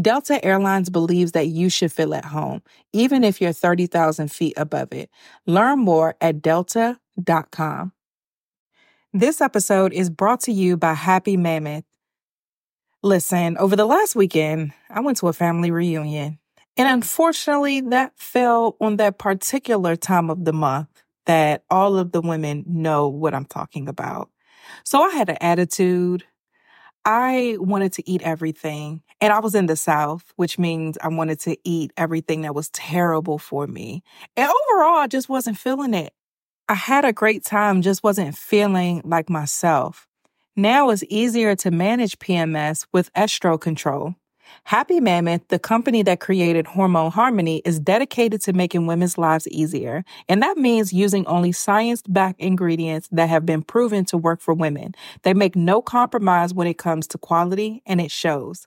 Delta Airlines believes that you should feel at home, even if you're 30,000 feet above it. Learn more at delta.com. This episode is brought to you by Happy Mammoth. Listen, over the last weekend, I went to a family reunion, and unfortunately, that fell on that particular time of the month that all of the women know what I'm talking about. So I had an attitude. I wanted to eat everything. And I was in the South, which means I wanted to eat everything that was terrible for me. And overall, I just wasn't feeling it. I had a great time, just wasn't feeling like myself. Now it's easier to manage PMS with estro control. Happy Mammoth, the company that created Hormone Harmony, is dedicated to making women's lives easier. And that means using only science backed ingredients that have been proven to work for women. They make no compromise when it comes to quality, and it shows.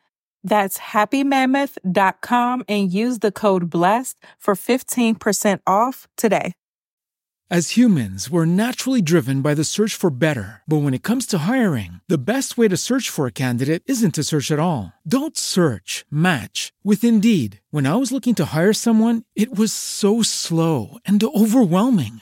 That's happymammoth.com and use the code BLESSED for 15% off today. As humans, we're naturally driven by the search for better. But when it comes to hiring, the best way to search for a candidate isn't to search at all. Don't search, match with Indeed. When I was looking to hire someone, it was so slow and overwhelming.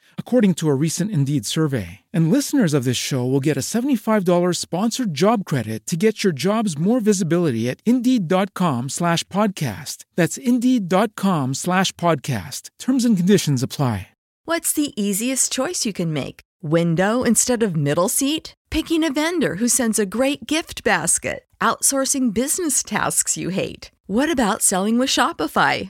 according to a recent Indeed survey. And listeners of this show will get a $75 sponsored job credit to get your jobs more visibility at Indeed.com slash podcast. That's Indeed.com slash podcast. Terms and conditions apply. What's the easiest choice you can make? Window instead of middle seat? Picking a vendor who sends a great gift basket? Outsourcing business tasks you hate? What about selling with Shopify?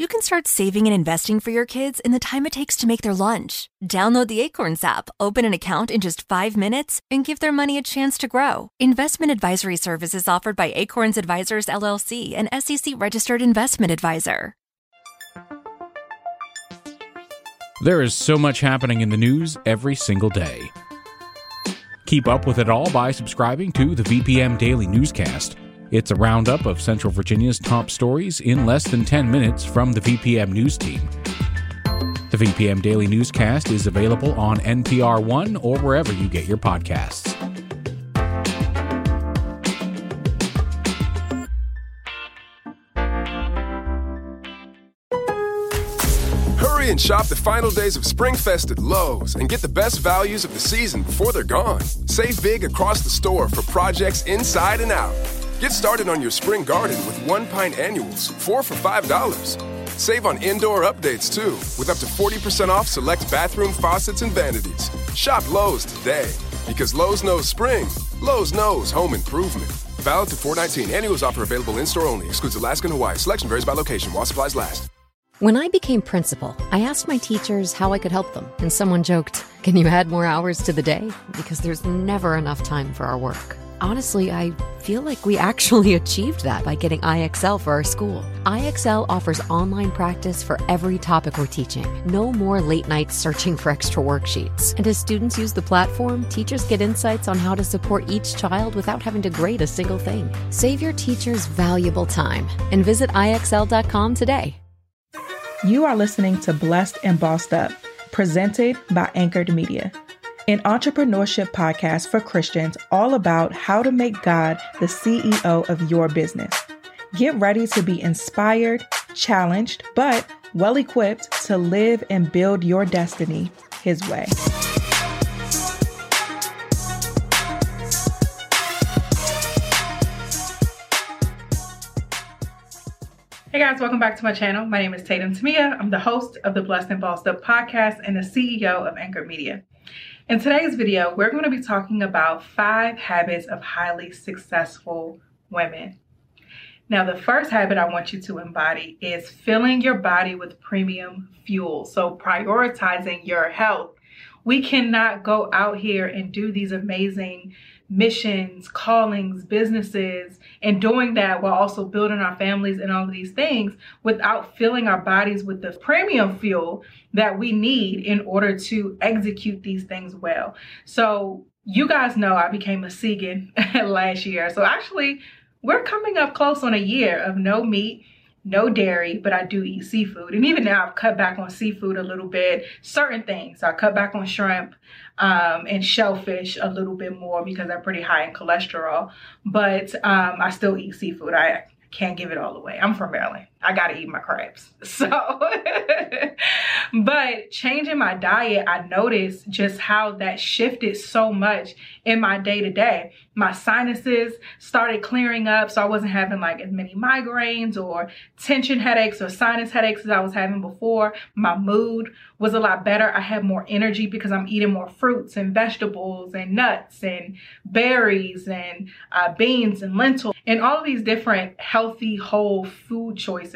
You can start saving and investing for your kids in the time it takes to make their lunch. Download the Acorns app, open an account in just five minutes, and give their money a chance to grow. Investment advisory services offered by Acorns Advisors LLC, an SEC registered investment advisor. There is so much happening in the news every single day. Keep up with it all by subscribing to the VPM Daily Newscast. It's a roundup of Central Virginia's top stories in less than 10 minutes from the VPM News team. The VPM Daily Newscast is available on NPR One or wherever you get your podcasts. Hurry and shop the final days of SpringFest at Lowe's and get the best values of the season before they're gone. Save big across the store for projects inside and out. Get started on your spring garden with one pint annuals, four for $5. Save on indoor updates too, with up to 40% off select bathroom faucets and vanities. Shop Lowe's today, because Lowe's knows spring. Lowe's knows home improvement. Valid to 419. Annuals offer available in store only. Excludes Alaska and Hawaii. Selection varies by location while supplies last. When I became principal, I asked my teachers how I could help them, and someone joked, Can you add more hours to the day? Because there's never enough time for our work. Honestly, I feel like we actually achieved that by getting IXL for our school. IXL offers online practice for every topic we're teaching. No more late nights searching for extra worksheets. And as students use the platform, teachers get insights on how to support each child without having to grade a single thing. Save your teachers valuable time and visit IXL.com today. You are listening to Blessed and Bossed Up, presented by Anchored Media, an entrepreneurship podcast for Christians all about how to make God the CEO of your business. Get ready to be inspired, challenged, but well equipped to live and build your destiny His way. Hey guys, welcome back to my channel. My name is Tatum Temia. I'm the host of the Blessed and Bossed Up podcast and the CEO of Anchor Media. In today's video, we're going to be talking about five habits of highly successful women. Now, the first habit I want you to embody is filling your body with premium fuel. So, prioritizing your health. We cannot go out here and do these amazing missions, callings, businesses, and doing that while also building our families and all of these things without filling our bodies with the premium fuel that we need in order to execute these things well. So, you guys know I became a Segan last year. So, actually, we're coming up close on a year of no meat no dairy, but I do eat seafood. And even now, I've cut back on seafood a little bit, certain things. So I cut back on shrimp um, and shellfish a little bit more because they're pretty high in cholesterol. But um, I still eat seafood. I can't give it all away. I'm from Maryland. I gotta eat my crabs. So, but changing my diet, I noticed just how that shifted so much in my day to day. My sinuses started clearing up, so I wasn't having like as many migraines or tension headaches or sinus headaches as I was having before. My mood was a lot better. I had more energy because I'm eating more fruits and vegetables and nuts and berries and uh, beans and lentils and all of these different healthy, whole food choices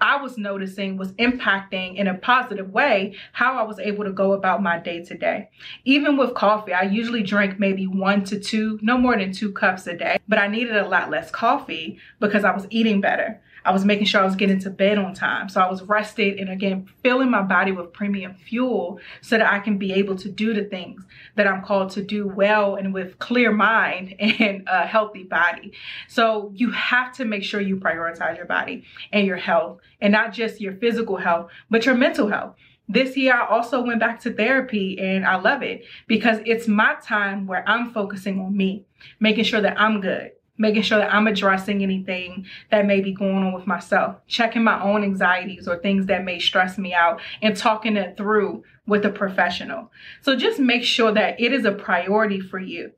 I was noticing was impacting in a positive way how I was able to go about my day to day. Even with coffee, I usually drink maybe one to two, no more than two cups a day, but I needed a lot less coffee because I was eating better. I was making sure I was getting to bed on time. So I was rested and again, filling my body with premium fuel so that I can be able to do the things that I'm called to do well and with clear mind and a healthy body. So you have to make sure you prioritize your body and your health and not just your physical health, but your mental health. This year, I also went back to therapy and I love it because it's my time where I'm focusing on me, making sure that I'm good, making sure that I'm addressing anything that may be going on with myself, checking my own anxieties or things that may stress me out, and talking it through with a professional. So just make sure that it is a priority for you.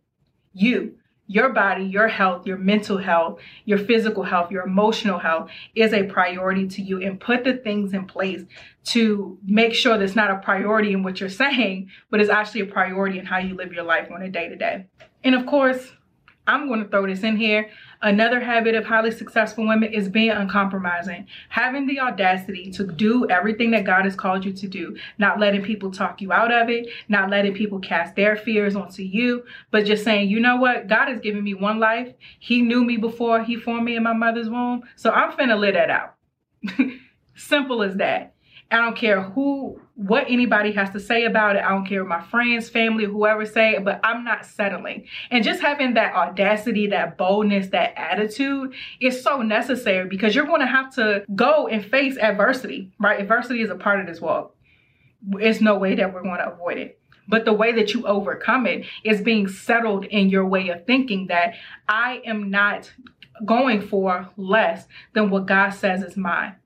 You, your body, your health, your mental health, your physical health, your emotional health is a priority to you and put the things in place to make sure that's not a priority in what you're saying, but it's actually a priority in how you live your life on a day to day. And of course, I'm going to throw this in here. Another habit of highly successful women is being uncompromising, having the audacity to do everything that God has called you to do, not letting people talk you out of it, not letting people cast their fears onto you, but just saying, you know what? God has given me one life. He knew me before He formed me in my mother's womb. So I'm finna live that out. Simple as that. I don't care who, what anybody has to say about it. I don't care my friends, family, whoever say it, but I'm not settling. And just having that audacity, that boldness, that attitude is so necessary because you're going to have to go and face adversity, right? Adversity is a part of this walk. It's no way that we're going to avoid it. But the way that you overcome it is being settled in your way of thinking that I am not going for less than what God says is mine.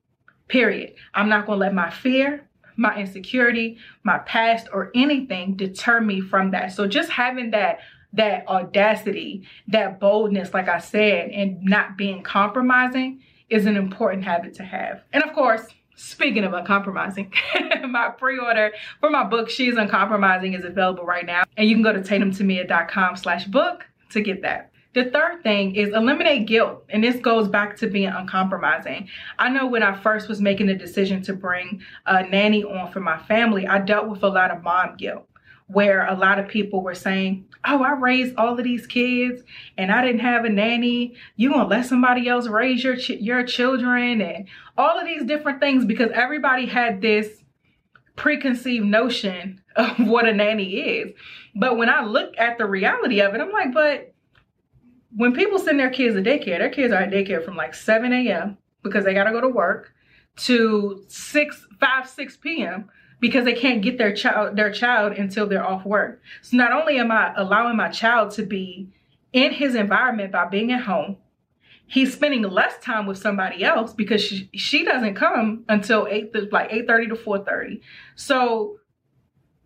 Period. I'm not going to let my fear, my insecurity, my past or anything deter me from that. So just having that that audacity, that boldness like I said and not being compromising is an important habit to have. And of course, Speaking of uncompromising, my pre-order for my book, She's Uncompromising, is available right now. And you can go to tatumtemia.com slash book to get that. The third thing is eliminate guilt. And this goes back to being uncompromising. I know when I first was making the decision to bring a nanny on for my family, I dealt with a lot of mom guilt where a lot of people were saying, Oh, I raised all of these kids and I didn't have a nanny. You gonna let somebody else raise your ch- your children and all of these different things because everybody had this preconceived notion of what a nanny is. But when I look at the reality of it, I'm like, but when people send their kids to daycare, their kids are at daycare from like 7 a.m. because they gotta go to work to 6, 5, 6 p.m because they can't get their child their child until they're off work. So not only am I allowing my child to be in his environment by being at home, he's spending less time with somebody else because she, she doesn't come until 8 like 8:30 to 4:30. So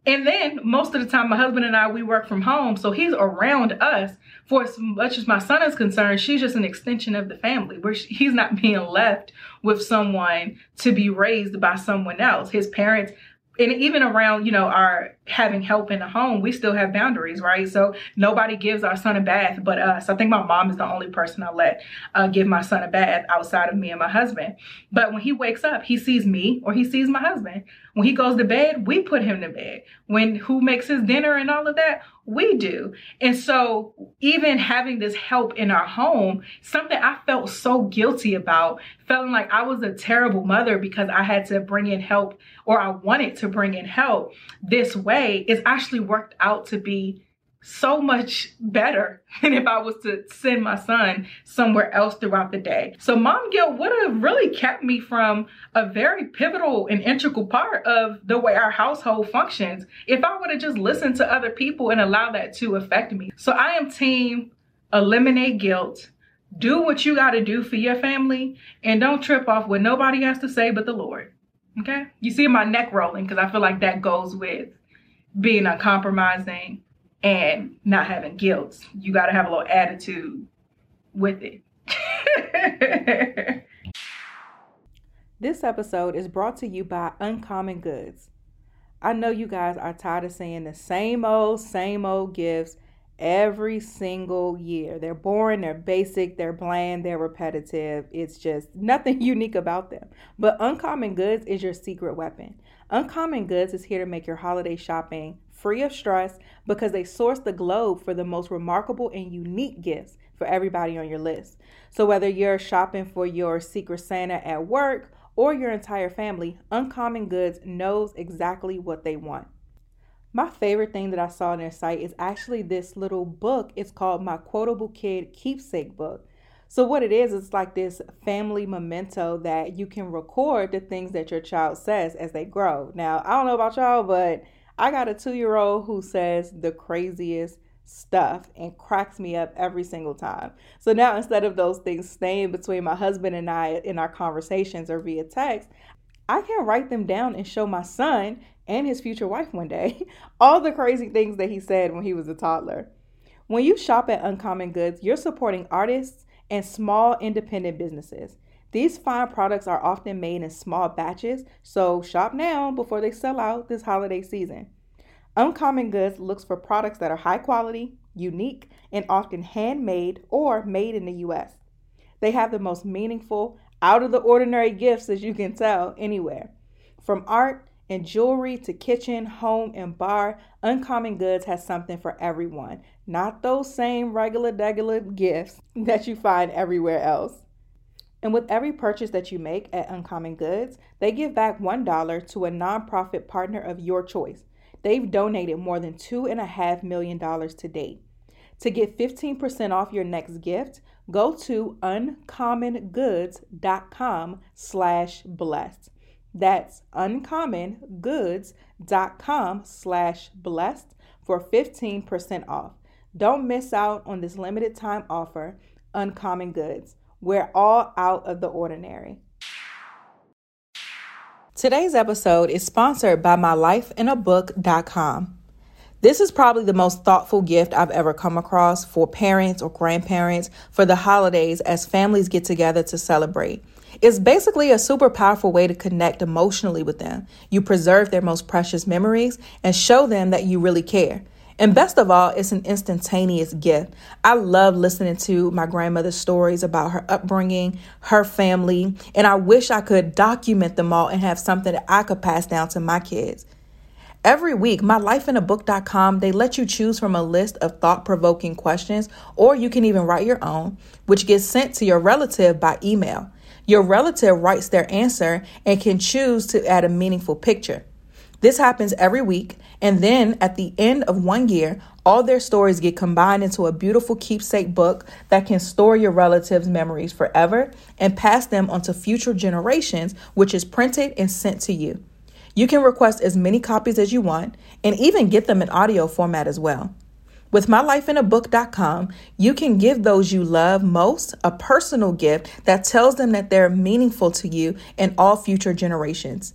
and then most of the time my husband and I we work from home, so he's around us. For as much as my son is concerned, she's just an extension of the family where he's not being left with someone to be raised by someone else. His parents and even around you know our having help in the home we still have boundaries right? So nobody gives our son a bath but us. I think my mom is the only person i let uh, give my son a bath outside of me and my husband. But when he wakes up he sees me or he sees my husband when he goes to bed we put him to bed when who makes his dinner and all of that we do. And so, even having this help in our home, something I felt so guilty about, feeling like I was a terrible mother because I had to bring in help or I wanted to bring in help this way, is actually worked out to be so much better than if I was to send my son somewhere else throughout the day. So mom guilt would have really kept me from a very pivotal and integral part of the way our household functions if I would have just listened to other people and allowed that to affect me. So I am team eliminate guilt. Do what you got to do for your family and don't trip off what nobody has to say but the Lord. Okay? You see my neck rolling because I feel like that goes with being uncompromising and not having guilt. You got to have a little attitude with it. this episode is brought to you by Uncommon Goods. I know you guys are tired of seeing the same old, same old gifts every single year. They're boring, they're basic, they're bland, they're repetitive. It's just nothing unique about them. But Uncommon Goods is your secret weapon. Uncommon Goods is here to make your holiday shopping free of stress because they source the globe for the most remarkable and unique gifts for everybody on your list. So, whether you're shopping for your secret Santa at work or your entire family, Uncommon Goods knows exactly what they want. My favorite thing that I saw on their site is actually this little book. It's called My Quotable Kid Keepsake Book. So, what it is, it's like this family memento that you can record the things that your child says as they grow. Now, I don't know about y'all, but I got a two year old who says the craziest stuff and cracks me up every single time. So now instead of those things staying between my husband and I in our conversations or via text, I can write them down and show my son and his future wife one day all the crazy things that he said when he was a toddler. When you shop at Uncommon Goods, you're supporting artists and small independent businesses. These fine products are often made in small batches, so shop now before they sell out this holiday season. Uncommon Goods looks for products that are high quality, unique, and often handmade or made in the US. They have the most meaningful, out of the ordinary gifts, as you can tell, anywhere. From art and jewelry to kitchen, home, and bar, Uncommon Goods has something for everyone, not those same regular, regular gifts that you find everywhere else. And with every purchase that you make at Uncommon Goods, they give back $1 to a nonprofit partner of your choice. They've donated more than $2.5 million to date. To get 15% off your next gift, go to uncommongoods.com slash blessed. That's uncommongoods.com slash blessed for 15% off. Don't miss out on this limited time offer, Uncommon Goods. We're all out of the ordinary. Today's episode is sponsored by mylifeinabook.com. This is probably the most thoughtful gift I've ever come across for parents or grandparents for the holidays as families get together to celebrate. It's basically a super powerful way to connect emotionally with them. You preserve their most precious memories and show them that you really care. And best of all, it's an instantaneous gift. I love listening to my grandmother's stories about her upbringing, her family, and I wish I could document them all and have something that I could pass down to my kids. Every week, mylifeinabook.com, they let you choose from a list of thought-provoking questions, or you can even write your own, which gets sent to your relative by email. Your relative writes their answer and can choose to add a meaningful picture. This happens every week, and then at the end of one year, all their stories get combined into a beautiful keepsake book that can store your relatives' memories forever and pass them on to future generations, which is printed and sent to you. You can request as many copies as you want and even get them in audio format as well. With mylifeinabook.com, you can give those you love most a personal gift that tells them that they're meaningful to you and all future generations.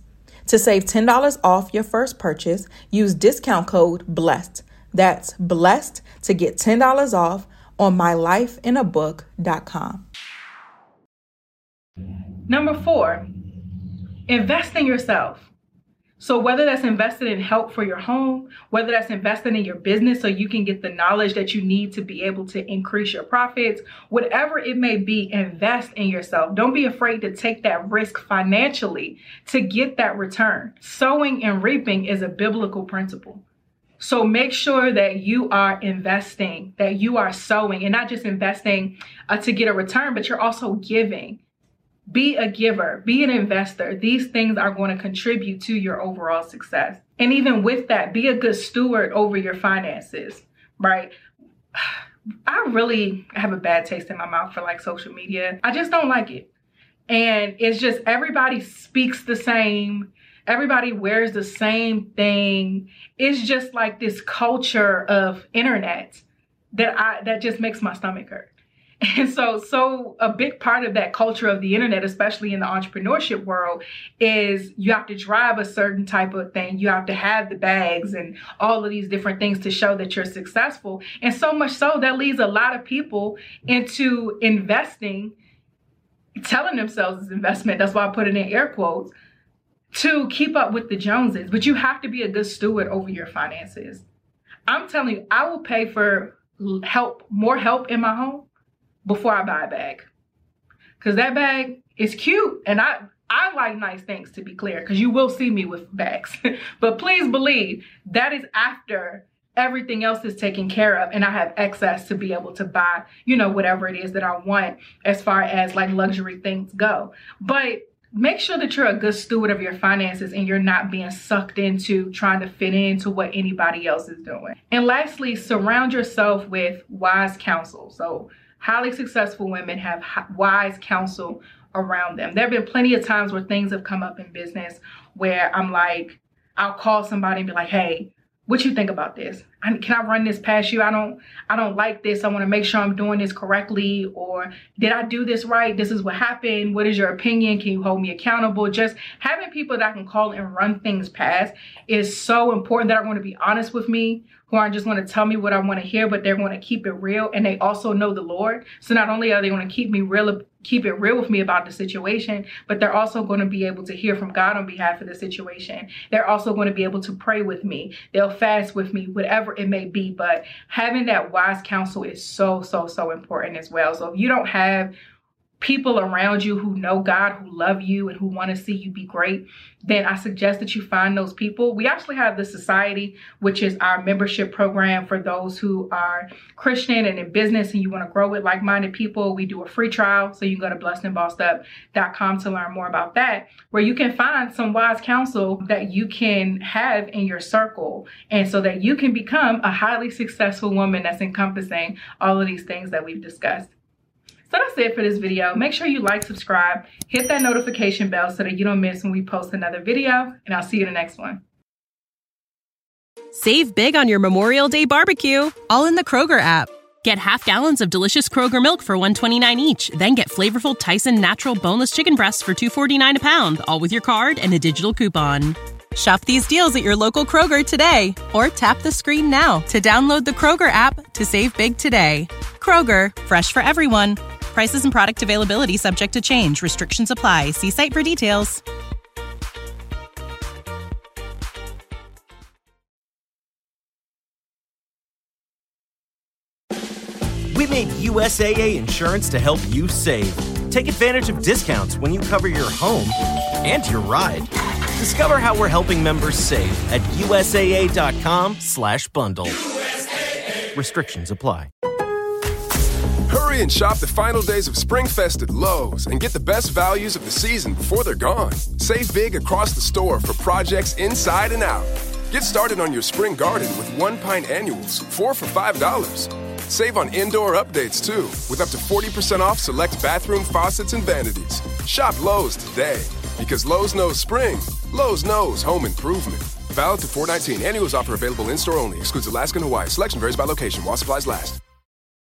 To save $10 off your first purchase, use discount code BLESSED. That's BLESSED to get $10 off on mylifeinabook.com. Number four, invest in yourself. So, whether that's invested in help for your home, whether that's invested in your business so you can get the knowledge that you need to be able to increase your profits, whatever it may be, invest in yourself. Don't be afraid to take that risk financially to get that return. Sowing and reaping is a biblical principle. So make sure that you are investing, that you are sowing, and not just investing uh, to get a return, but you're also giving. Be a giver, be an investor. These things are going to contribute to your overall success. And even with that, be a good steward over your finances, right? I really have a bad taste in my mouth for like social media. I just don't like it. And it's just everybody speaks the same. Everybody wears the same thing. It's just like this culture of internet that I that just makes my stomach hurt. And so, so a big part of that culture of the internet, especially in the entrepreneurship world, is you have to drive a certain type of thing. You have to have the bags and all of these different things to show that you're successful. And so much so that leads a lot of people into investing, telling themselves it's investment. That's why I put it in air quotes to keep up with the Joneses. But you have to be a good steward over your finances. I'm telling you, I will pay for help, more help in my home before I buy a bag. Cause that bag is cute and I I like nice things to be clear because you will see me with bags. but please believe that is after everything else is taken care of and I have excess to be able to buy, you know, whatever it is that I want as far as like luxury things go. But make sure that you're a good steward of your finances and you're not being sucked into trying to fit into what anybody else is doing. And lastly, surround yourself with wise counsel. So highly successful women have wise counsel around them. There have been plenty of times where things have come up in business where I'm like, I'll call somebody and be like, hey, what you think about this? I, can I run this past you? I don't, I don't like this. I want to make sure I'm doing this correctly. Or did I do this right? This is what happened. What is your opinion? Can you hold me accountable? Just having people that I can call and run things past is so important that are going to be honest with me, who aren't just going to tell me what I want to hear, but they're going to keep it real. And they also know the Lord. So not only are they going to keep me real, keep it real with me about the situation, but they're also going to be able to hear from God on behalf of the situation. They're also going to be able to pray with me. They'll fast with me, whatever it may be. But having that wise counsel is so, so, so important as well. So if you don't have people around you who know God, who love you, and who want to see you be great, then I suggest that you find those people. We actually have the Society, which is our membership program for those who are Christian and in business and you want to grow with like minded people. We do a free trial. So you can go to blessedandbossedup.com to learn more about that, where you can find some wise counsel that you can have in your circle. And so that you can become a highly successful woman that's encompassing all of these things that we've discussed. So that's it for this video. Make sure you like, subscribe, hit that notification bell so that you don't miss when we post another video, and I'll see you in the next one. Save big on your Memorial Day barbecue, all in the Kroger app. Get half gallons of delicious Kroger milk for 129 each, then get flavorful Tyson natural boneless chicken breasts for 249 a pound, all with your card and a digital coupon. Shop these deals at your local Kroger today or tap the screen now to download the Kroger app to save big today. Kroger, fresh for everyone. Prices and product availability subject to change. Restrictions apply. See site for details. We made USAA insurance to help you save. Take advantage of discounts when you cover your home and your ride. Discover how we're helping members save at USAA.com/bundle. USAA. Restrictions apply. Hurry and shop the final days of SpringFest at Lowe's and get the best values of the season before they're gone. Save big across the store for projects inside and out. Get started on your spring garden with one pint annuals, four for $5. Save on indoor updates too, with up to 40% off select bathroom faucets and vanities. Shop Lowe's today, because Lowe's knows spring. Lowe's knows home improvement. Valid to 419. Annuals offer available in store only. Excludes Alaska and Hawaii. Selection varies by location while supplies last.